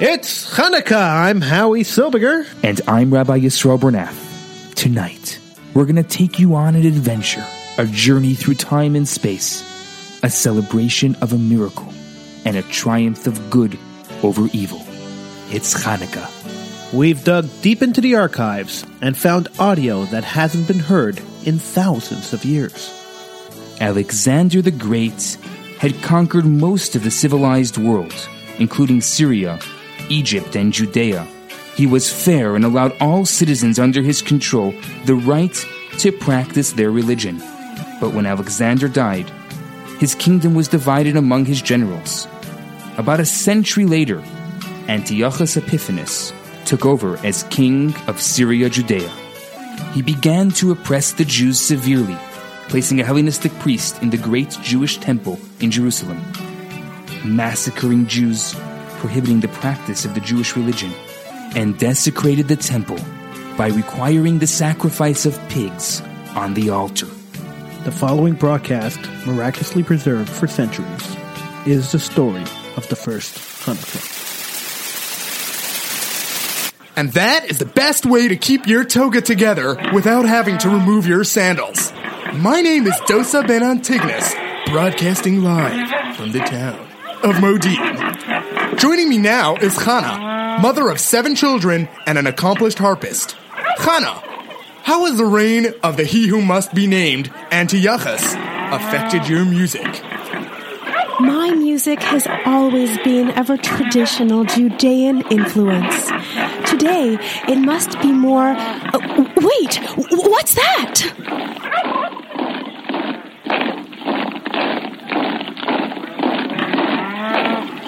It's Hanukkah. I'm Howie Silbiger. And I'm Rabbi Yisrael Bernath. Tonight, we're going to take you on an adventure, a journey through time and space, a celebration of a miracle, and a triumph of good over evil. It's Hanukkah. We've dug deep into the archives and found audio that hasn't been heard in thousands of years. Alexander the Great had conquered most of the civilized world, including Syria, Egypt, and Judea. He was fair and allowed all citizens under his control the right to practice their religion. But when Alexander died, his kingdom was divided among his generals. About a century later, Antiochus Epiphanes took over as king of Syria Judea. He began to oppress the Jews severely, placing a Hellenistic priest in the great Jewish temple in Jerusalem, massacring Jews, prohibiting the practice of the Jewish religion, and desecrated the temple by requiring the sacrifice of pigs on the altar. The following broadcast, miraculously preserved for centuries, is the story of the first Hanukkah. And that is the best way to keep your toga together without having to remove your sandals. My name is Dosa Ben Antigonus, broadcasting live from the town of Modin. Joining me now is Chana, mother of seven children and an accomplished harpist. Chana, how has the reign of the he who must be named, Antiochus, affected your music? My music has always been of a traditional Judean influence. Today, it must be more. Uh, wait, what's that?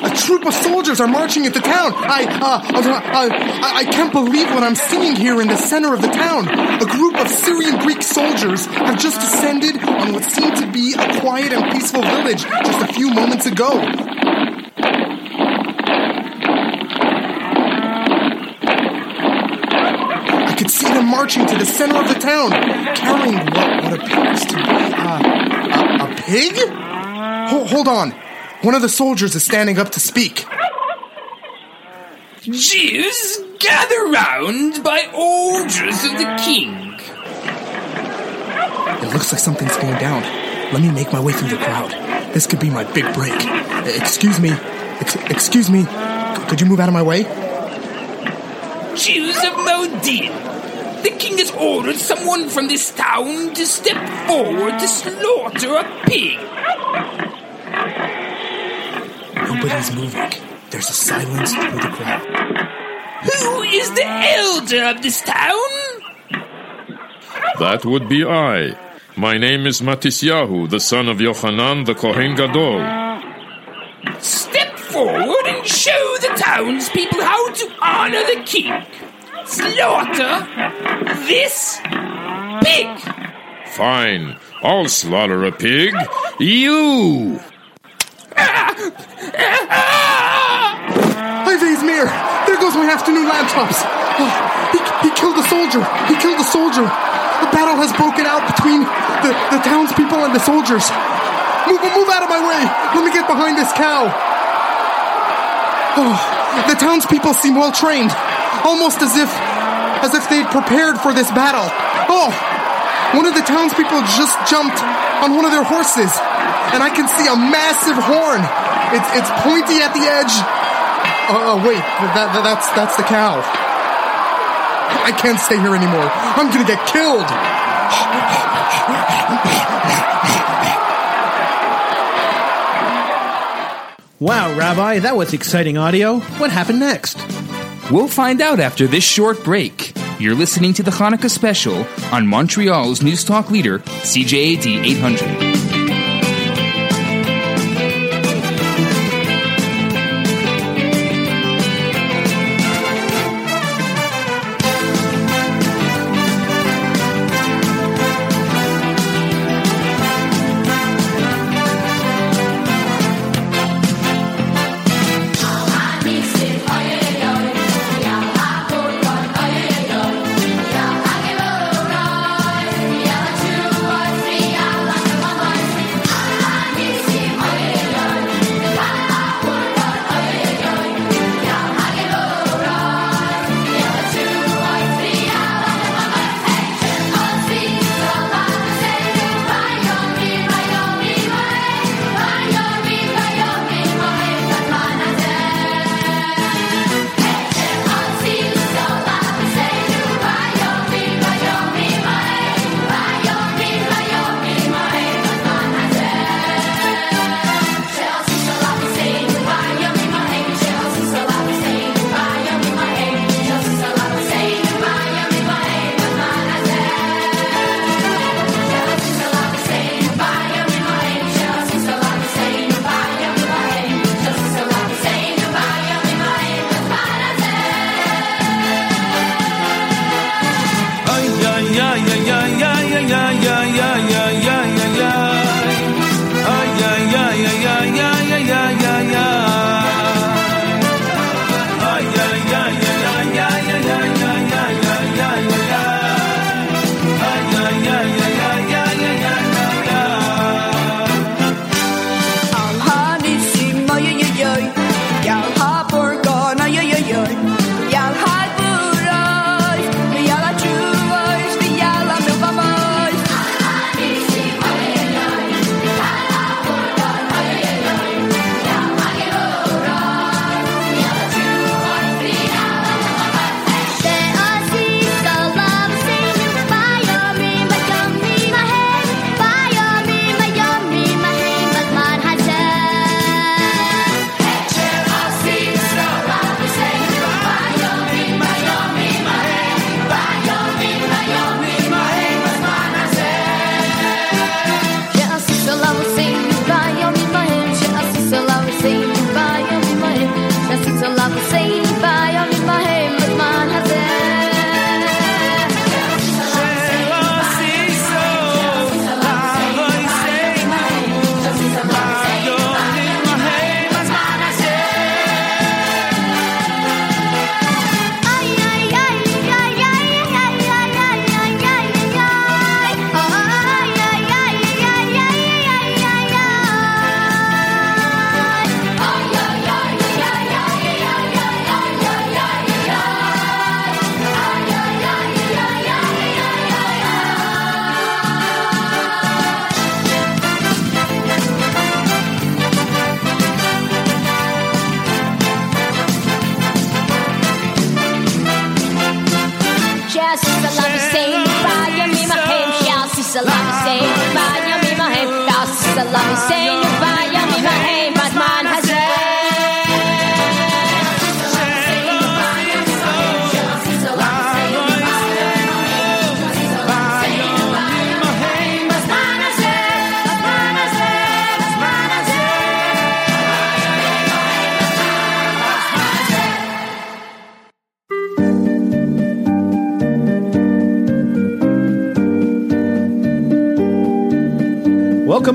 A troop of soldiers are marching into town. I, uh, uh, I, I can't believe what I'm seeing here in the center of the town. A group of Syrian Greek soldiers have just descended on what seemed to be a quiet and peaceful village just a few moments ago. I could see them marching to the center of the town, carrying what, what appears to be uh, a, a pig? Hold, hold on. One of the soldiers is standing up to speak. Jews, gather round by orders of the king. It looks like something's going down. Let me make my way through the crowd. This could be my big break. Excuse me. Ex- excuse me. C- Could you move out of my way? Jews of Modin, the king has ordered someone from this town to step forward to slaughter a pig. Nobody's moving. There's a silence through the crowd. Who is the elder of this town? That would be I. My name is Matisyahu, the son of Yochanan the Kohen Gadol. Step forward and show the townspeople how to honor the king. Slaughter this pig. Fine, I'll slaughter a pig. You! Ah! Hi, Vazmir! There goes my afternoon laptops! Oh, he, he killed a soldier! He killed a soldier! A battle has broken out between the, the townspeople and the soldiers! Move, move out of my way! Let me get behind this cow! Oh, the townspeople seem well trained, almost as if as if they'd prepared for this battle. Oh, one of the townspeople just jumped on one of their horses, and I can see a massive horn. It's it's pointy at the edge. Oh, oh wait, that, that that's that's the cow. I can't stay here anymore. I'm gonna get killed. Wow, Rabbi, that was exciting audio. What happened next? We'll find out after this short break. You're listening to the Hanukkah special on Montreal's News Talk leader, CJAD 800.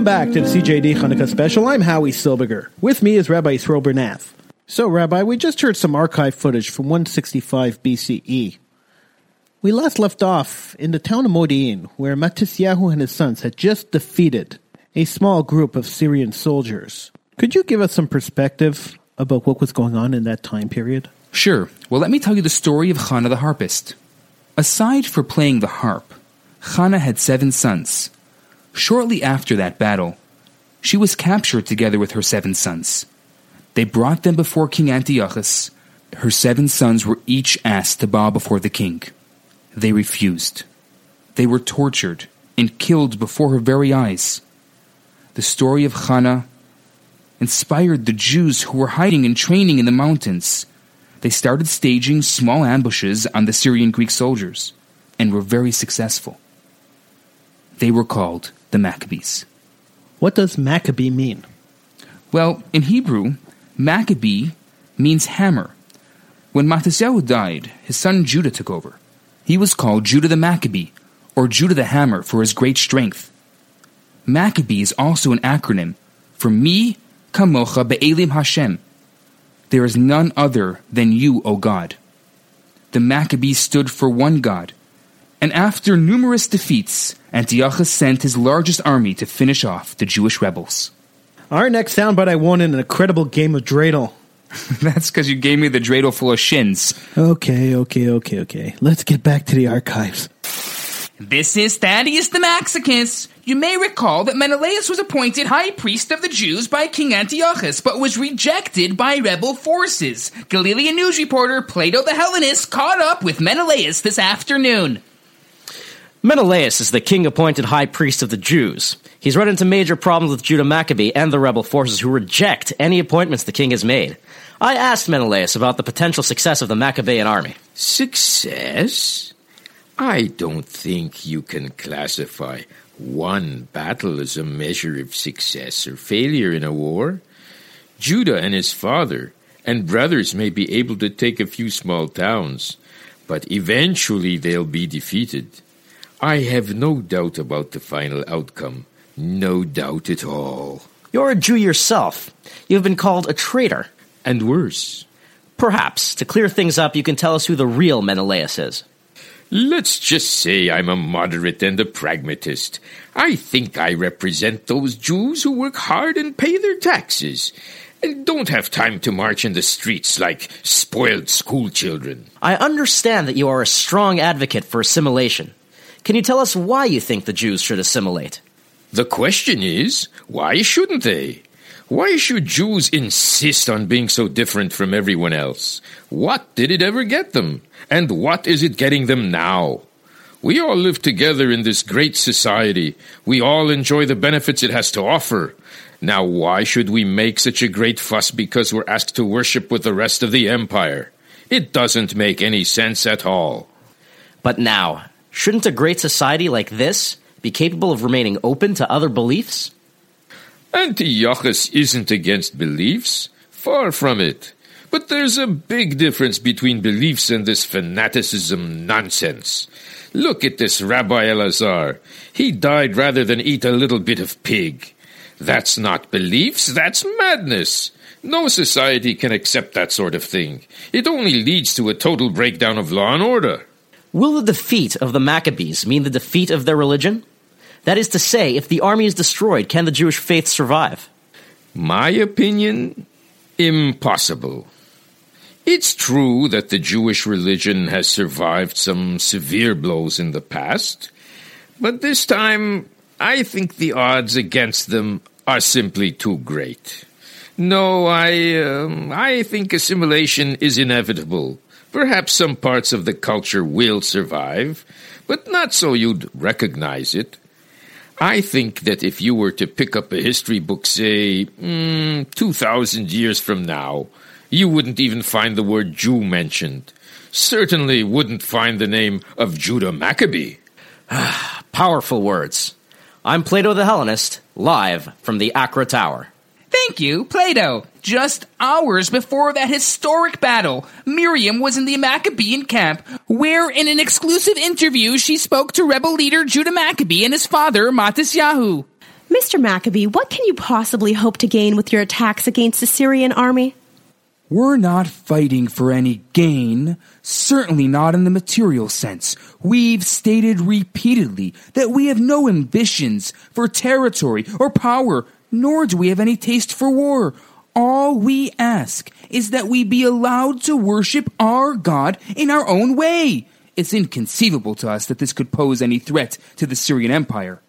Welcome back to the CJD Hanukkah special. I'm Howie Silbiger. With me is Rabbi Yisroel Bernath. So, Rabbi, we just heard some archive footage from 165 BCE. We last left off in the town of Modi'in, where Matisyahu and his sons had just defeated a small group of Syrian soldiers. Could you give us some perspective about what was going on in that time period? Sure. Well, let me tell you the story of Chana the harpist. Aside for playing the harp, Chana had seven sons. Shortly after that battle, she was captured together with her seven sons. They brought them before King Antiochus. Her seven sons were each asked to bow before the king. They refused. They were tortured and killed before her very eyes. The story of Chana inspired the Jews who were hiding and training in the mountains. They started staging small ambushes on the Syrian Greek soldiers and were very successful. They were called the Maccabees. What does Maccabee mean? Well, in Hebrew, Maccabee means hammer. When Matisyahu died, his son Judah took over. He was called Judah the Maccabee, or Judah the Hammer, for his great strength. Maccabee is also an acronym for Me Kamocha Be'elim Hashem. There is none other than you, O God. The Maccabees stood for one God, and after numerous defeats, Antiochus sent his largest army to finish off the Jewish rebels. Our next soundbite I won in an incredible game of dreidel. That's because you gave me the dreidel full of shins. Okay, okay, okay, okay. Let's get back to the archives. This is Thaddeus the Maxicus. You may recall that Menelaus was appointed high priest of the Jews by King Antiochus, but was rejected by rebel forces. Galilean news reporter Plato the Hellenist caught up with Menelaus this afternoon. Menelaus is the king appointed high priest of the Jews. He's run into major problems with Judah Maccabee and the rebel forces who reject any appointments the king has made. I asked Menelaus about the potential success of the Maccabean army. Success? I don't think you can classify one battle as a measure of success or failure in a war. Judah and his father and brothers may be able to take a few small towns, but eventually they'll be defeated. I have no doubt about the final outcome. No doubt at all. You're a Jew yourself. You've been called a traitor. And worse. Perhaps, to clear things up, you can tell us who the real Menelaus is. Let's just say I'm a moderate and a pragmatist. I think I represent those Jews who work hard and pay their taxes, and don't have time to march in the streets like spoiled schoolchildren. I understand that you are a strong advocate for assimilation. Can you tell us why you think the Jews should assimilate? The question is, why shouldn't they? Why should Jews insist on being so different from everyone else? What did it ever get them? And what is it getting them now? We all live together in this great society. We all enjoy the benefits it has to offer. Now, why should we make such a great fuss because we're asked to worship with the rest of the empire? It doesn't make any sense at all. But now, shouldn't a great society like this be capable of remaining open to other beliefs? Antiochus isn't against beliefs. Far from it. But there's a big difference between beliefs and this fanaticism nonsense. Look at this Rabbi Elazar. He died rather than eat a little bit of pig. That's not beliefs, that's madness. No society can accept that sort of thing. It only leads to a total breakdown of law and order. Will the defeat of the Maccabees mean the defeat of their religion? That is to say, if the army is destroyed, can the Jewish faith survive? My opinion? Impossible. It's true that the Jewish religion has survived some severe blows in the past, but this time I think the odds against them are simply too great. No, I, um, I think assimilation is inevitable, Perhaps some parts of the culture will survive, but not so you'd recognize it. I think that if you were to pick up a history book, say, mm, 2,000 years from now, you wouldn't even find the word Jew mentioned. Certainly wouldn't find the name of Judah Maccabee. Powerful words. I'm Plato the Hellenist, live from the Acra Tower. Thank you, Plato. Just hours before that historic battle, Miriam was in the Maccabean camp, where in an exclusive interview she spoke to rebel leader Judah Maccabee and his father, Matisyahu. Mr. Maccabee, what can you possibly hope to gain with your attacks against the Syrian army? We're not fighting for any gain, certainly not in the material sense. We've stated repeatedly that we have no ambitions for territory or power, nor do we have any taste for war. All we ask is that we be allowed to worship our God in our own way. It's inconceivable to us that this could pose any threat to the Syrian Empire.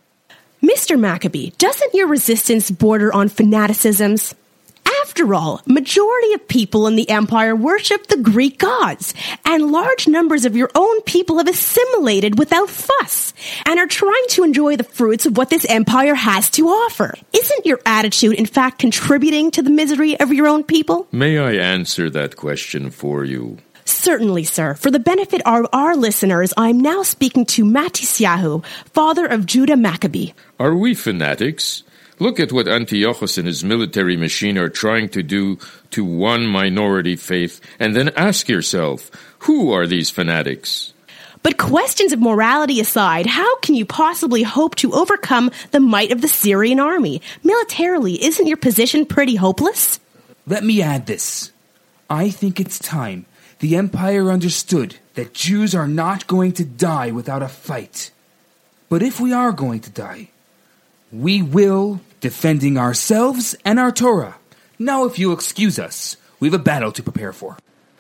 Mr. Maccabee, doesn't your resistance border on fanaticisms? After all, majority of people in the empire worship the Greek gods, and large numbers of your own people have assimilated without fuss and are trying to enjoy the fruits of what this empire has to offer. Isn't your attitude in fact contributing to the misery of your own people? May I answer that question for you? Certainly, sir. For the benefit of our listeners, I'm now speaking to Matisyahu, father of Judah Maccabee. Are we fanatics? Look at what Antiochus and his military machine are trying to do to one minority faith, and then ask yourself, who are these fanatics? But questions of morality aside, how can you possibly hope to overcome the might of the Syrian army? Militarily, isn't your position pretty hopeless? Let me add this. I think it's time the Empire understood that Jews are not going to die without a fight. But if we are going to die, we will defending ourselves and our Torah. Now, if you'll excuse us, we have a battle to prepare for.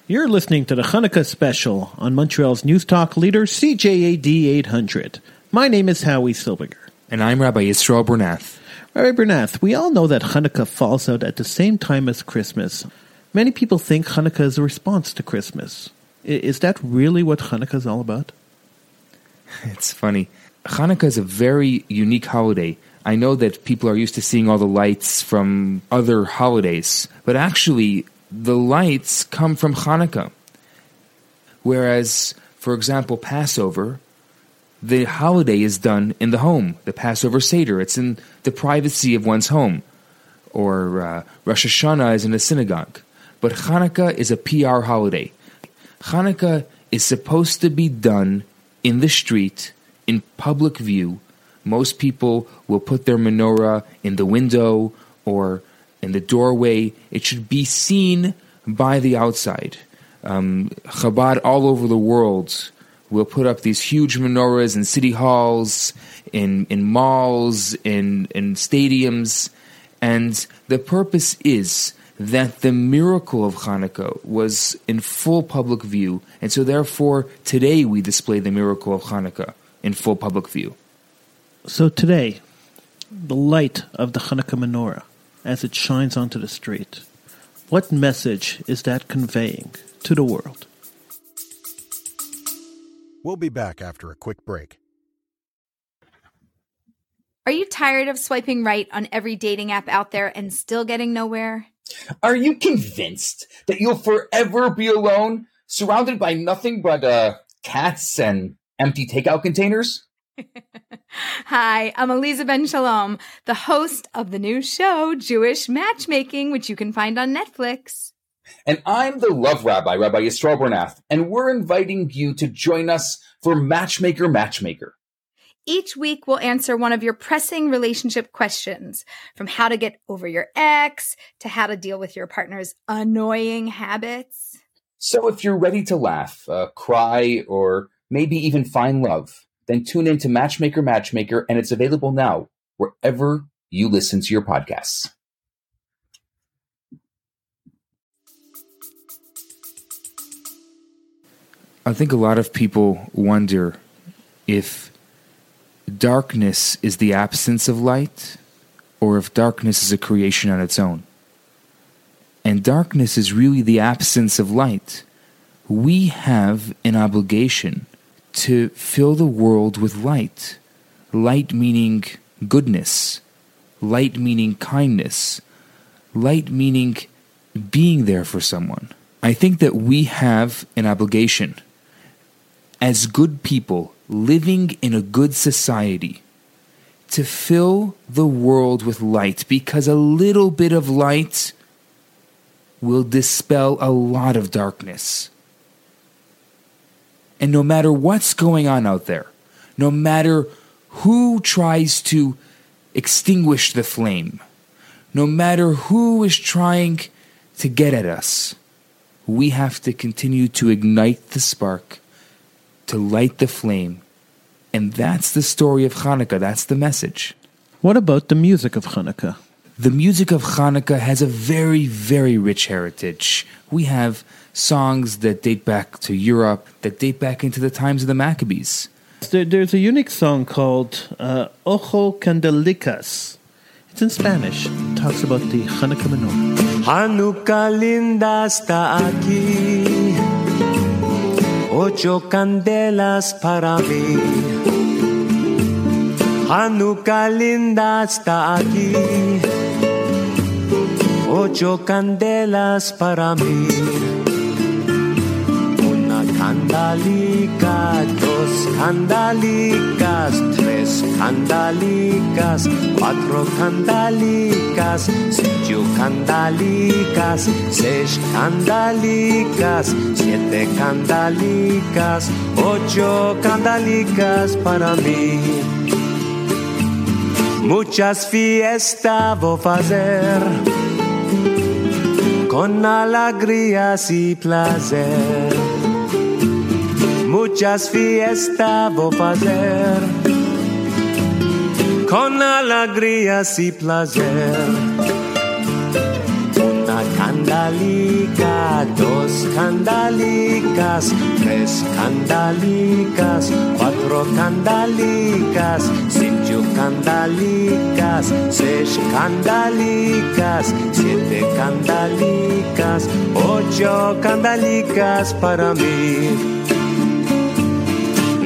You're listening to the Hanukkah special on Montreal's News Talk leader CJAD 800. My name is Howie Silbiger. And I'm Rabbi Yisrael Bernath. Rabbi Bernath, we all know that Hanukkah falls out at the same time as Christmas. Many people think Hanukkah is a response to Christmas. I- Is that really what Hanukkah is all about? It's funny. Hanukkah is a very unique holiday. I know that people are used to seeing all the lights from other holidays, but actually, the lights come from Hanukkah. Whereas, for example, Passover, the holiday is done in the home. The Passover Seder, it's in the privacy of one's home. Or uh, Rosh Hashanah is in a synagogue. But Hanukkah is a PR holiday. Hanukkah is supposed to be done in the street, in public view. Most people will put their menorah in the window or in the doorway. It should be seen by the outside. Um, Chabad all over the world will put up these huge menorahs in city halls, in in malls, in in stadiums, and the purpose is that the miracle of Hanukkah was in full public view, and so therefore today we display the miracle of Hanukkah in full public view. So today, the light of the Hanukkah menorah as it shines onto the street, what message is that conveying to the world? We'll be back after a quick break. Are you tired of swiping right on every dating app out there and still getting nowhere? Are you convinced that you'll forever be alone, surrounded by nothing but uh, cats and empty takeout containers? Hi, I'm Aleeza Ben Shalom, the host of the new show, Jewish Matchmaking, which you can find on Netflix. And I'm the love rabbi, Rabbi Yisrael Bernath, and we're inviting you to join us for Matchmaker Matchmaker. Each week, we'll answer one of your pressing relationship questions from how to get over your ex to how to deal with your partner's annoying habits. So if you're ready to laugh, uh, cry, or maybe even find love, then tune in to Matchmaker Matchmaker, and it's available now wherever you listen to your podcasts. I think a lot of people wonder if darkness is the absence of light or if darkness is a creation on its own. And darkness is really the absence of light. we have an obligation to fill the world with light. Light meaning goodness, light meaning kindness, light meaning being there for someone. I think that we have an obligation as good people living in a good society to fill the world with light because a little bit of light will dispel a lot of darkness. And no matter what's going on out there, no matter who tries to extinguish the flame, no matter who is trying to get at us, we have to continue to ignite the spark, to light the flame. And that's the story of Hanukkah. That's the message. What about the music of Hanukkah? The music of Hanukkah has a very, very rich heritage. We have songs that date back to Europe, that date back into the times of the Maccabees. There, there's a unique song called uh, Ocho Kandelikas. It's in Spanish. It talks about the Hanukkah menorah. Hanukkah linda está aquí, ocho candelas para mí. Hanukkah linda está aquí, ocho candelas para mí. Una candalica, dos candalicas, tres candalicas, cuatro candalicas, cinco candalicas, seis candalicas, siete candalicas, ocho candalicas para mí. Muchas fiestas voy a fazer con alegrías y placer. Muchas fiestas voy a fazer con alegrías y placer. Una candalica, dos candalicas, tres candalicas, cuatro candalicas, cinco candalicas, seis candalicas, siete candalicas, ocho candalicas para mí.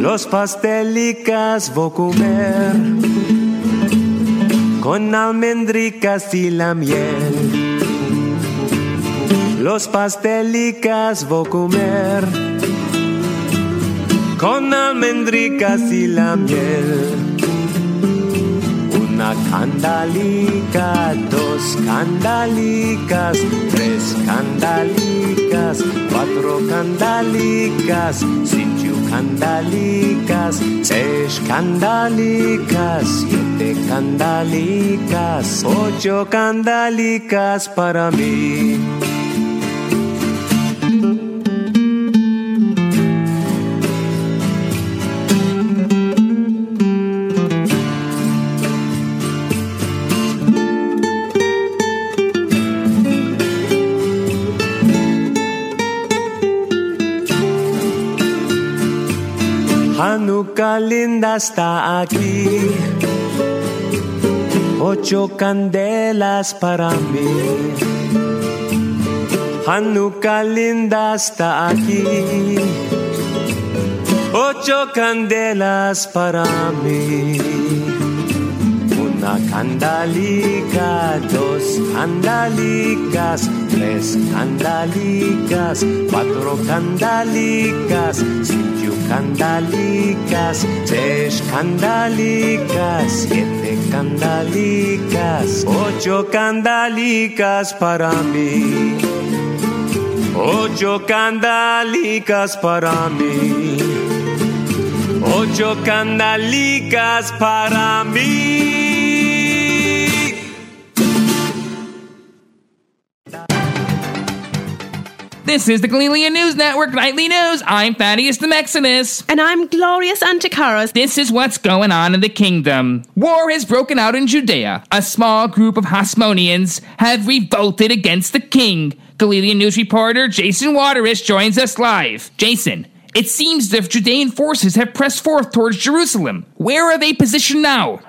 Los pastelicas voy a comer con almendricas y la miel. Los pastelicas voy a comer con almendricas y la miel. Una candalica, dos candalicas, tres candalicas, cuatro candalicas, cinco candalicas, seis candalicas, siete candalicas, ocho candalicas para mí. Linda está aquí. Ocho candelas para mí. Hanukkah linda está aquí. Ocho candelas para mí. Una candalica, dos candalicas, tres candalicas, cuatro candalicas, cinco candalicas, seis candalicas, siete candalicas, ocho candalicas para mí. Ocho candalicas para mí. Ocho candalicas para mí. This is the Galilean News Network Nightly News. I'm Thaddeus the Mexinus. And I'm Glorious Anticaros. This is what's going on in the kingdom. War has broken out in Judea. A small group of Hasmoneans have revolted against the king. Galilean News reporter Jason Waterous joins us live. Jason, it seems if Judean forces have pressed forth towards Jerusalem. Where are they positioned now?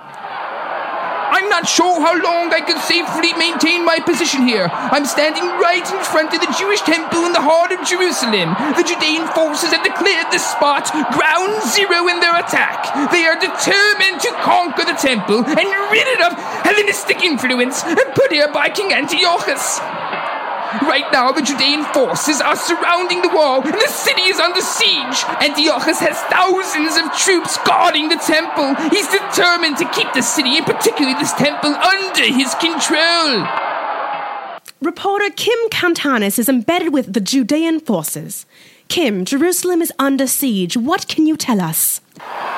I'm not sure how long I can safely maintain my position here. I'm standing right in front of the Jewish temple in the heart of Jerusalem. The Judean forces have declared the spot ground zero in their attack. They are determined to conquer the temple and rid it of Hellenistic influence and put here by King Antiochus. Right now, the Judean forces are surrounding the wall, and the city is under siege. Antiochus has thousands of troops guarding the temple. He's determined to keep the city, and particularly this temple, under his control. Reporter Kim Kantanis is embedded with the Judean forces. Kim, Jerusalem is under siege. What can you tell us?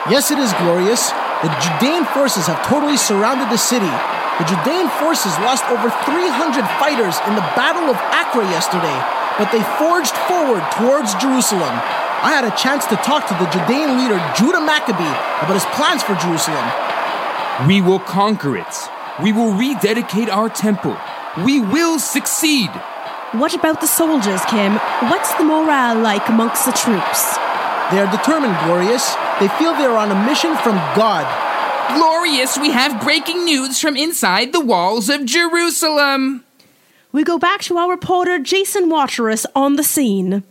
Yes, it is glorious. The Judean forces have totally surrounded the city. The Judean forces lost over 300 fighters in the Battle of Acre yesterday, but they forged forward towards Jerusalem. I had a chance to talk to the Judean leader Judah Maccabee about his plans for Jerusalem. We will conquer it. We will rededicate our temple. We will succeed. What about the soldiers, Kim? What's the morale like amongst the troops? They are determined, Glorious. They feel they are on a mission from God. Glorious, we have breaking news from inside the walls of Jerusalem. We go back to our reporter Jason Waterous on the scene.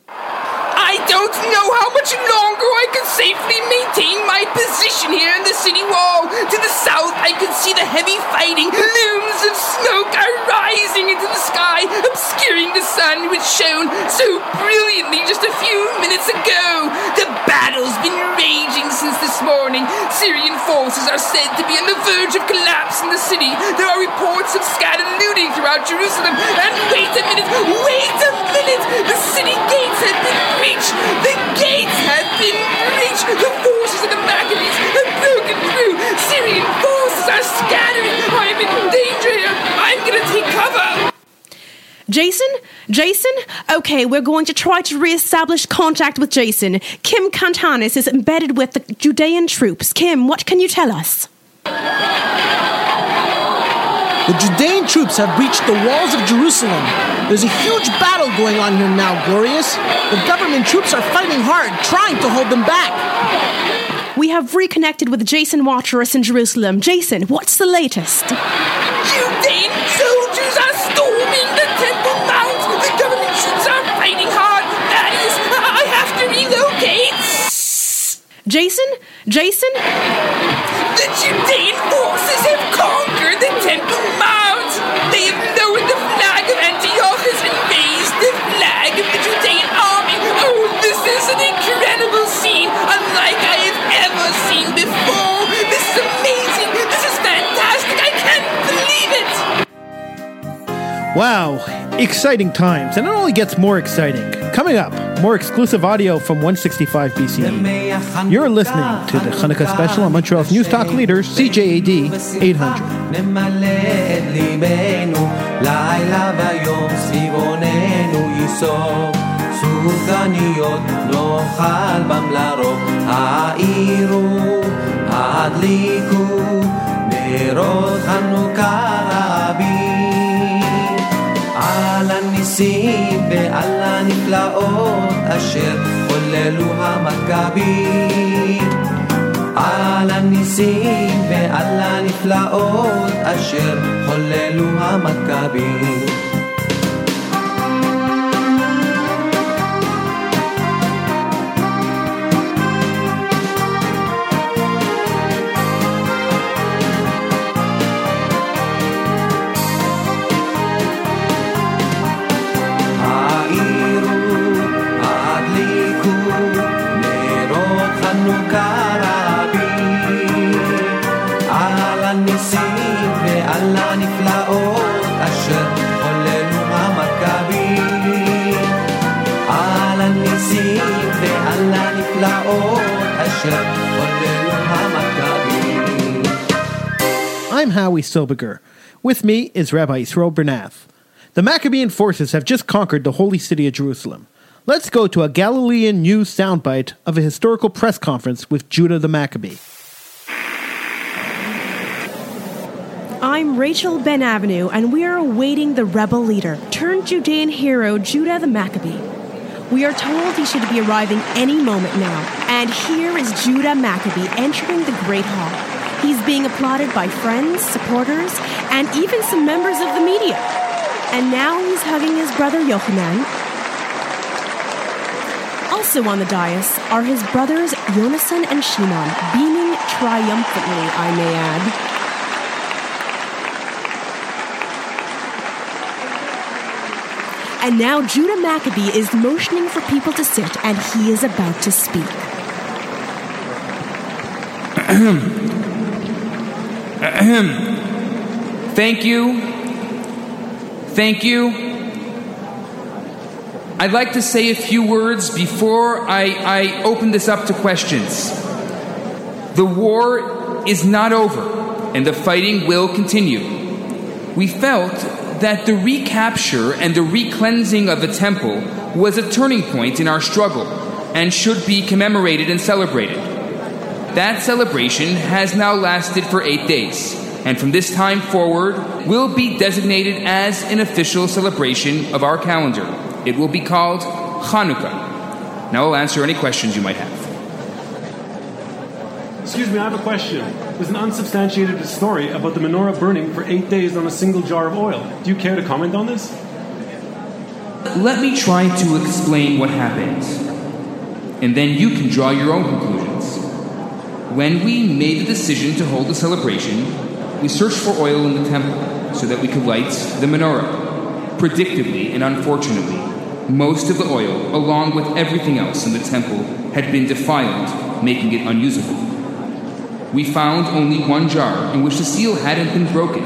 I don't know how much longer I can safely maintain my position here in the city wall. To the south, I can see the heavy fighting. Looms of smoke are rising into the sky, obscuring the sun, which shone so brilliantly just a few minutes ago. The battle's been raging since this morning. Syrian forces are said to be on the verge of collapse in the city. There are reports of scattered looting throughout Jerusalem. And wait a minute, wait a minute! The city gates have been breached! The gates have been breached! The forces of the Maccabees have broken through! Syrian forces are scattering! I'm in danger here! I'm gonna take cover! Jason? Jason? Okay, we're going to try to re-establish contact with Jason. Kim Kantanis is embedded with the Judean troops. Kim, what can you tell us? The Judean troops have breached the walls of Jerusalem. There's a huge battle going on here now, Glorious. The government troops are fighting hard, trying to hold them back. We have reconnected with Jason Waterous in Jerusalem. Jason, what's the latest? Judean soldiers are storming the Temple Mount! The government troops are fighting hard! That is, I have to relocate! Jason? Jason? The Judean forces have conquered the Temple an incredible scene, unlike I have ever seen before! This is amazing! This is fantastic! I can't believe it! Wow, exciting times, and it only gets more exciting. Coming up, more exclusive audio from 165 BCE. You're listening to the Hanukkah special on Montreal's News Talk leader, CJAD 800. סופגניות נאכל בם לרוב, העירו, הדליקו, נרות חנוכה רבים. על הניסים ועל הנפלאות אשר חוללו המכבים. על הניסים ועל הנפלאות אשר חוללו המכבים. I'm Howie Silbiger. With me is Rabbi Yisroel Bernath. The Maccabean forces have just conquered the holy city of Jerusalem. Let's go to a Galilean news soundbite of a historical press conference with Judah the Maccabee. I'm Rachel Ben Avenue, and we are awaiting the rebel leader, turned Judean hero Judah the Maccabee. We are told he should be arriving any moment now, and here is Judah Maccabee entering the Great Hall. He's being applauded by friends, supporters, and even some members of the media. And now he's hugging his brother Yochanan. Also on the dais are his brothers Yonasan and Shimon, beaming triumphantly, I may add. And now Judah Maccabee is motioning for people to sit, and he is about to speak. Thank you. Thank you. I'd like to say a few words before I, I open this up to questions. The war is not over, and the fighting will continue. We felt that the recapture and the recleansing of the temple was a turning point in our struggle and should be commemorated and celebrated. That celebration has now lasted for eight days, and from this time forward will be designated as an official celebration of our calendar. It will be called Hanukkah. Now I'll answer any questions you might have. Excuse me, I have a question. There's an unsubstantiated story about the menorah burning for eight days on a single jar of oil. Do you care to comment on this? Let me try to explain what happened, and then you can draw your own conclusions. When we made the decision to hold the celebration, we searched for oil in the temple so that we could light the menorah. Predictably and unfortunately, most of the oil, along with everything else in the temple, had been defiled, making it unusable. We found only one jar in which the seal hadn't been broken.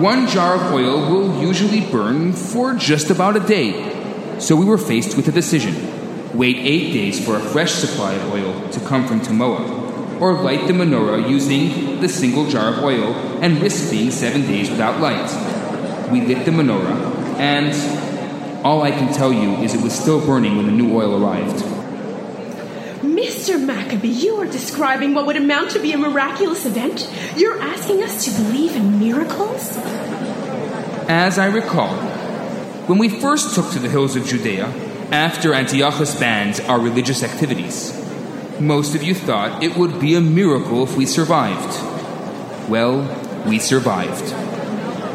One jar of oil will usually burn for just about a day, so we were faced with a decision wait eight days for a fresh supply of oil to come from Tekoa, or light the menorah using the single jar of oil and risk being seven days without light. We lit the menorah, and all I can tell you is it was still burning when the new oil arrived. Mr. Maccabee, you are describing what would amount to be a miraculous event? You're asking us to believe in miracles? As I recall, when we first took to the hills of Judea, after Antiochus banned our religious activities, most of you thought it would be a miracle if we survived. Well, we survived.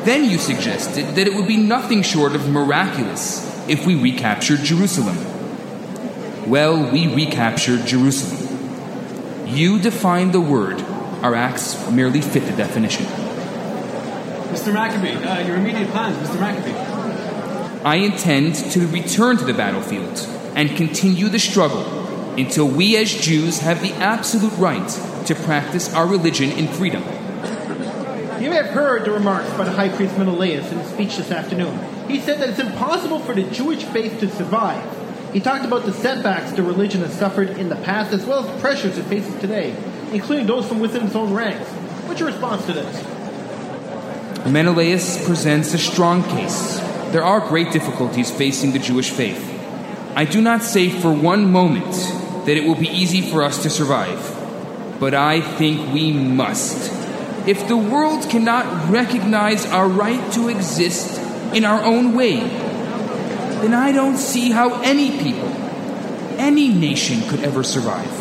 Then you suggested that it would be nothing short of miraculous if we recaptured Jerusalem. Well, we recaptured Jerusalem. You defined the word, our acts merely fit the definition. Mr. Maccabee, uh, your immediate plans, Mr. Maccabee. I intend to return to the battlefield and continue the struggle until we as Jews have the absolute right to practice our religion in freedom. You may have heard the remarks by the High Priest Menelaus in his speech this afternoon. He said that it's impossible for the Jewish faith to survive. He talked about the setbacks the religion has suffered in the past as well as the pressures it faces today, including those from within its own ranks. What's your response to this? Menelaus presents a strong case. There are great difficulties facing the Jewish faith. I do not say for one moment that it will be easy for us to survive, but I think we must. If the world cannot recognize our right to exist in our own way, then I don't see how any people, any nation could ever survive.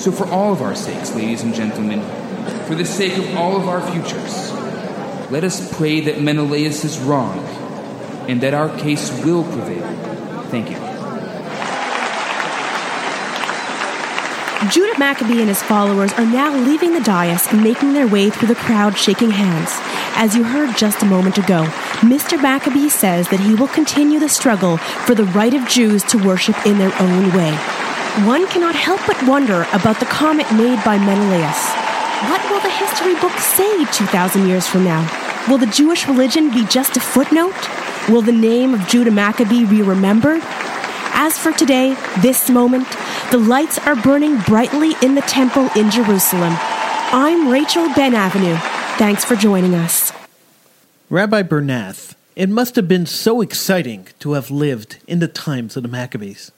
So, for all of our sakes, ladies and gentlemen, for the sake of all of our futures, let us pray that Menelaus is wrong and that our case will prevail. Thank you. Judah Maccabee and his followers are now leaving the dais and making their way through the crowd shaking hands. As you heard just a moment ago, Mr. Maccabee says that he will continue the struggle for the right of Jews to worship in their own way. One cannot help but wonder about the comment made by Menelaus. What will the history books say 2,000 years from now? Will the Jewish religion be just a footnote? Will the name of Judah Maccabee be remembered? As for today, this moment, the lights are burning brightly in the temple in Jerusalem. I'm Rachel Ben Avenue. Thanks for joining us. Rabbi Bernath, it must have been so exciting to have lived in the times of the Maccabees.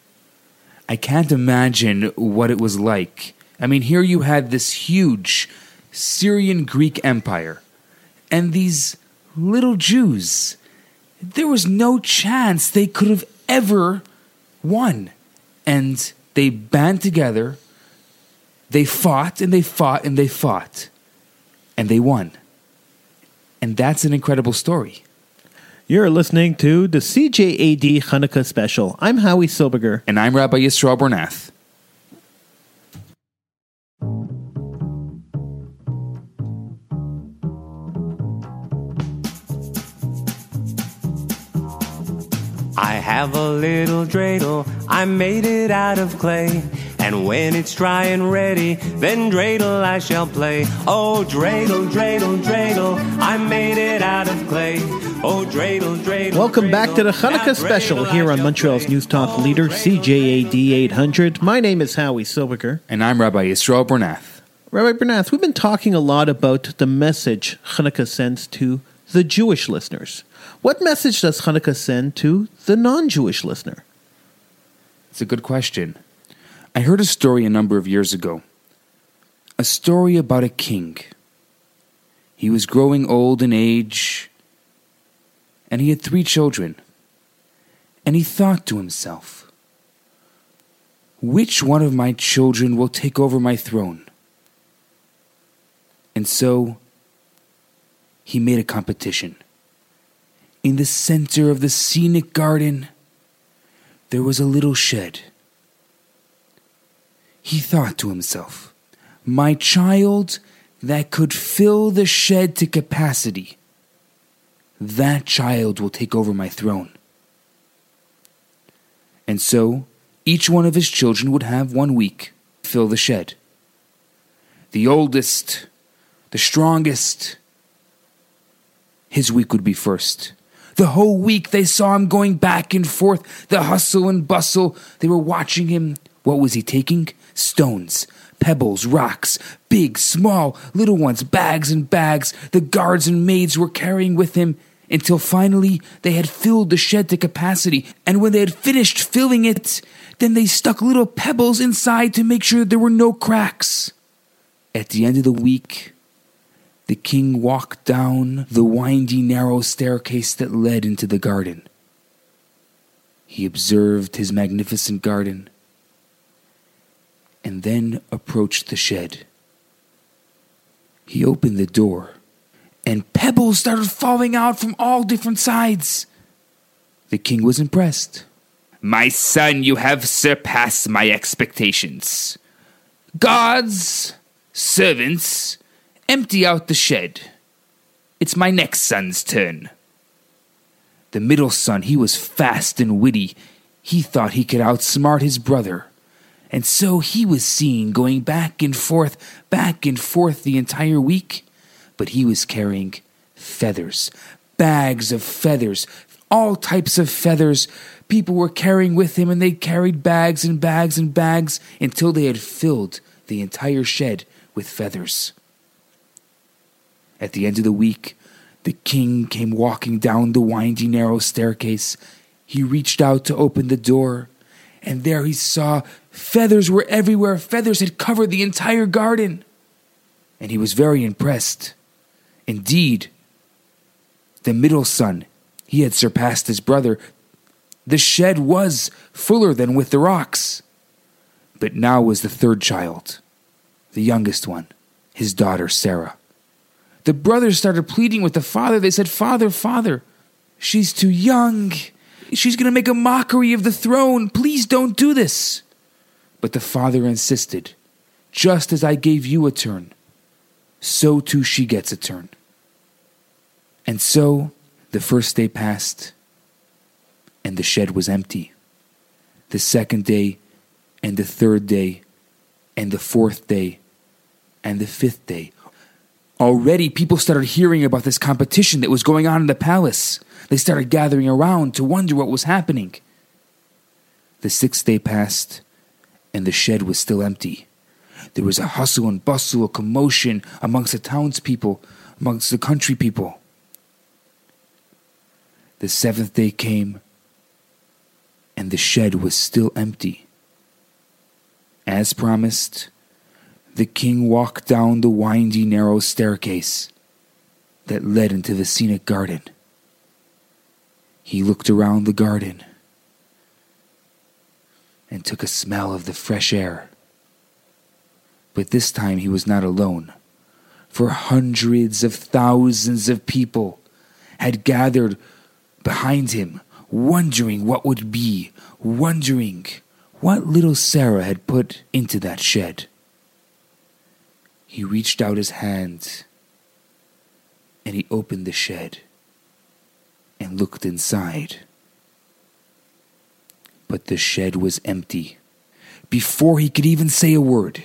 I can't imagine what it was like. I mean, here you had this huge Syrian Greek empire and these little Jews. There was no chance they could have ever won. And they band together, They fought and they fought and they fought. And they won. And that's an incredible story. You're listening to the CJAD Hanukkah special. I'm Howie Silberger. And I'm Rabbi Yisrael Bernath. Have a little dreidel, I made it out of clay. And when it's dry and ready, then dreidel I shall play. Oh, dreidel, dreidel, dreidel, I made it out of clay. Oh, dreidel, dreidel. Welcome back to the Hanukkah special here on Montreal's News Talk oh, leader, CJAD 800. My name is Howie Silberger. And I'm Rabbi Yisrael Bernath. Rabbi Bernath, we've been talking a lot about the message Hanukkah sends to the Jewish listeners. What message does Hanukkah send to the non Jewish listener? It's a good question. I heard a story a number of years ago. A story about a king. He was growing old in age, and he had three children. And he thought to himself, Which one of my children will take over my throne? And so he made a competition. In the center of the scenic garden, there was a little shed. He thought to himself, My child that could fill the shed to capacity, that child will take over my throne. And so, each one of his children would have one week to fill the shed. The oldest, the strongest, his week would be first. The whole week they saw him going back and forth, the hustle and bustle. They were watching him. What was he taking? Stones, pebbles, rocks, big, small, little ones, bags and bags. The guards and maids were carrying with him until finally they had filled the shed to capacity. And when they had finished filling it, then they stuck little pebbles inside to make sure there were no cracks. At the end of the week, the king walked down the windy, narrow staircase that led into the garden. He observed his magnificent garden and then approached the shed. He opened the door, and pebbles started falling out from all different sides. The king was impressed. My son, you have surpassed my expectations. Gods, servants, empty out the shed. It's my next son's turn. The middle son, he was fast and witty. He thought he could outsmart his brother. And so he was seen going back and forth, back and forth the entire week. But he was carrying feathers, bags of feathers, all types of feathers. People were carrying with him, and they carried bags and bags and bags until they had filled the entire shed with feathers. At the end of the week, the king came walking down the windy, narrow staircase. He reached out to open the door, and there he saw feathers were everywhere. Feathers had covered the entire garden. And he was very impressed. Indeed, the middle son, he had surpassed his brother. The shed was fuller than with the rocks. But now was the third child, the youngest one, his daughter Sarah. The brothers started pleading with the father. They said, Father, Father, she's too young. She's going to make a mockery of the throne. Please don't do this. But the father insisted, Just as I gave you a turn, so too she gets a turn. And so the first day passed, and the shed was empty. The second day, and the third day, and the fourth day, and the fifth day. Already, people started hearing about this competition that was going on in the palace. They started gathering around to wonder what was happening. The sixth day passed, and the shed was still empty. There was a hustle and bustle, a commotion amongst the townspeople, amongst the country people. The seventh day came, and the shed was still empty. As promised, the king walked down the windy, narrow staircase that led into the scenic garden. He looked around the garden and took a smell of the fresh air. But this time he was not alone, for hundreds of thousands of people had gathered behind him, wondering what would be, wondering what little Sarah had put into that shed. He reached out his hand and he opened the shed and looked inside. But the shed was empty. Before he could even say a word,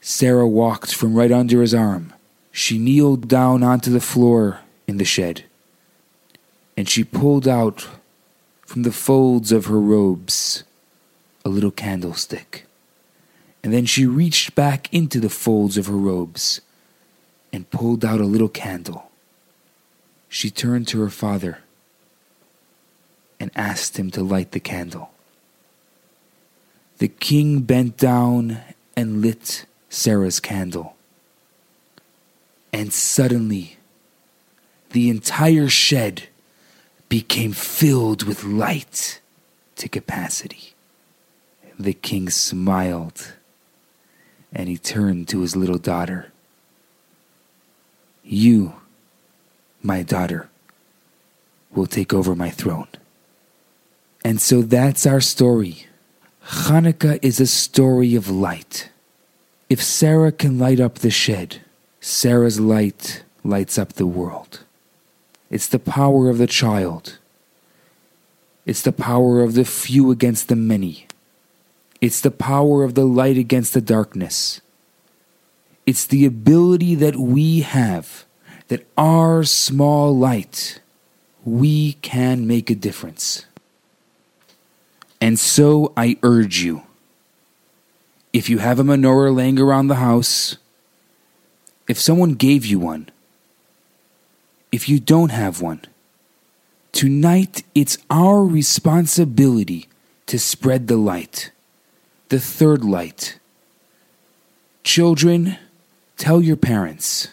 Sarah walked from right under his arm. She kneeled down onto the floor in the shed, and she pulled out from the folds of her robes a little candlestick. And then she reached back into the folds of her robes and pulled out a little candle. She turned to her father and asked him to light the candle. The king bent down and lit Sarah's candle. And suddenly, the entire shed became filled with light to capacity. The king smiled and he turned to his little daughter. You, my daughter, will take over my throne. And so that's our story. Hanukkah is a story of light. If Sarah can light up the shed, Sarah's light lights up the world. It's the power of the child. It's the power of the few against the many. It's the power of the light against the darkness. It's the ability that we have, that our small light, we can make a difference. And so I urge you if you have a menorah laying around the house, if someone gave you one, if you don't have one, tonight it's our responsibility to spread the light, the third light. Children, tell your parents.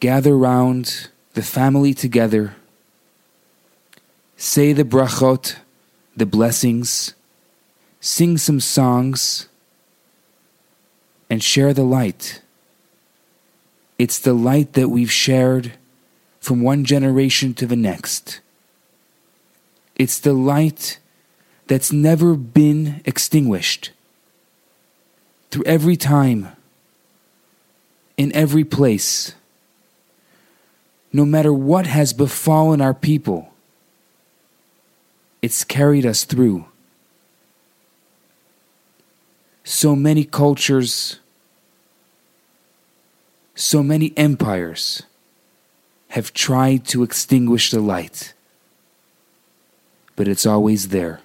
Gather round the family together. Say the brachot the blessings, sing some songs, and share the light. It's the light that we've shared from one generation to the next. It's the light that's never been extinguished. Through every time, in every place, no matter what has befallen our people, it's carried us through. So many cultures, so many empires have tried to extinguish the light, but it's always there.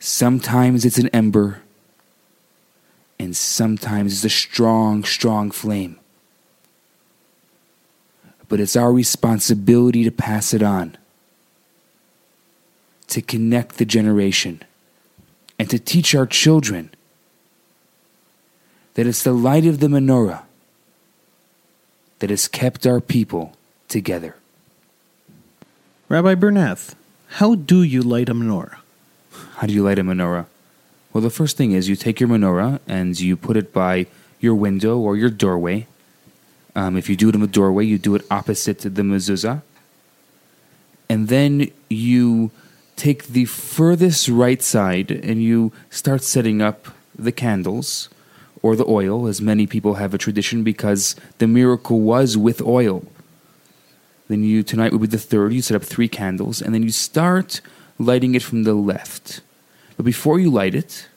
Sometimes it's an ember, and sometimes it's a strong, strong flame. But it's our responsibility to pass it on to connect the generation and to teach our children that it's the light of the menorah that has kept our people together. Rabbi Bernath, how do you light a menorah? How do you light a menorah? Well, the first thing is you take your menorah and you put it by your window or your doorway. Um, if you do it in the doorway, you do it opposite the mezuzah. And then you take the furthest right side and you start setting up the candles or the oil, as many people have a tradition because the miracle was with oil. Then you tonight would be the third. You set up three candles, and then you start lighting it from the left. But before you light it,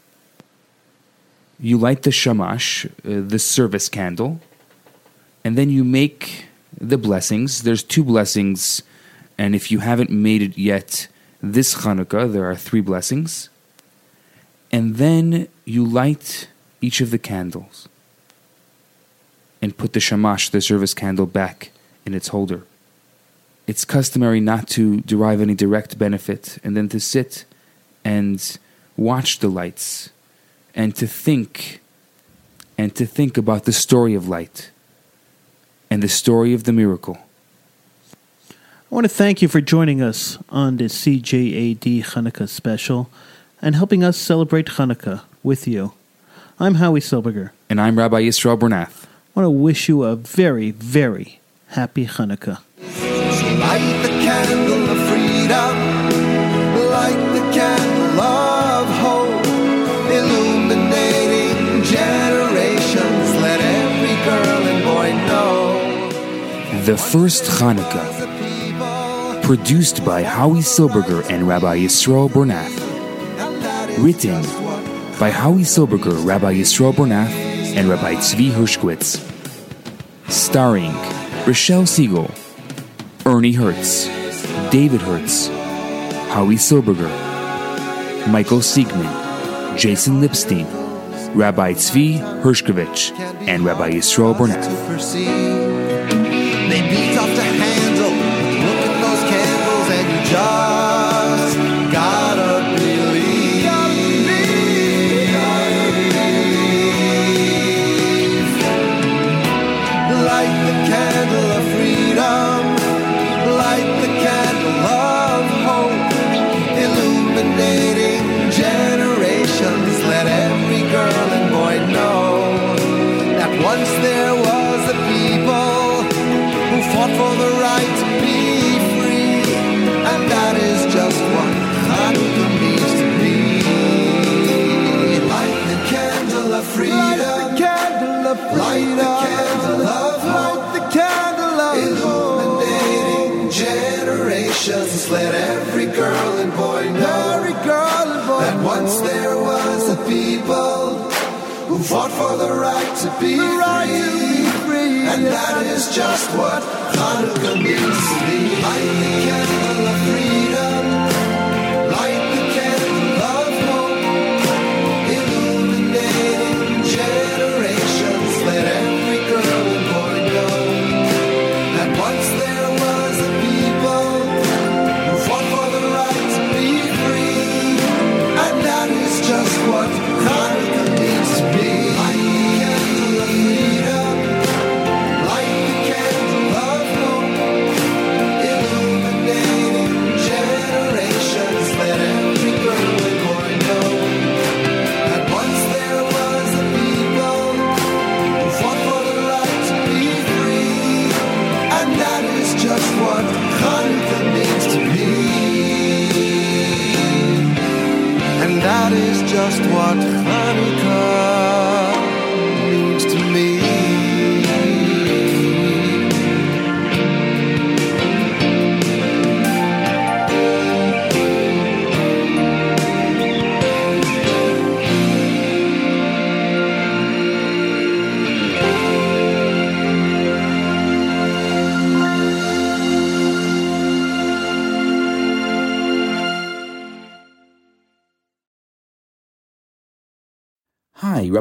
you light the shamash, uh, the service candle, and then you make the blessings. There's two blessings, and if you haven't made it yet, this Hanukkah, there are three blessings. And then you light each of the candles and put the shamash, the service candle, back in its holder. It's customary not to derive any direct benefit and then to sit and watch the lights and to think and to think about the story of light and the story of the miracle. I want to thank you for joining us on this CJAD Hanukkah special and helping us celebrate Hanukkah with you. I'm Howie Silberger. And I'm Rabbi Yisrael Bernath. I want to wish you a very, very happy Hanukkah. The First Hanukkah. Produced by Howie Silberger and Rabbi Yisrael Bernath. Written by Howie Silberger, Rabbi Yisrael Bernath, and Rabbi Tzvi Hershkowitz. Starring Rochelle Siegel, Ernie Hertz, David Hertz, Howie Silberger, Michael Siegman, Jason Lipstein, Rabbi Tzvi Hershkovich, and Rabbi Yisrael Bernath.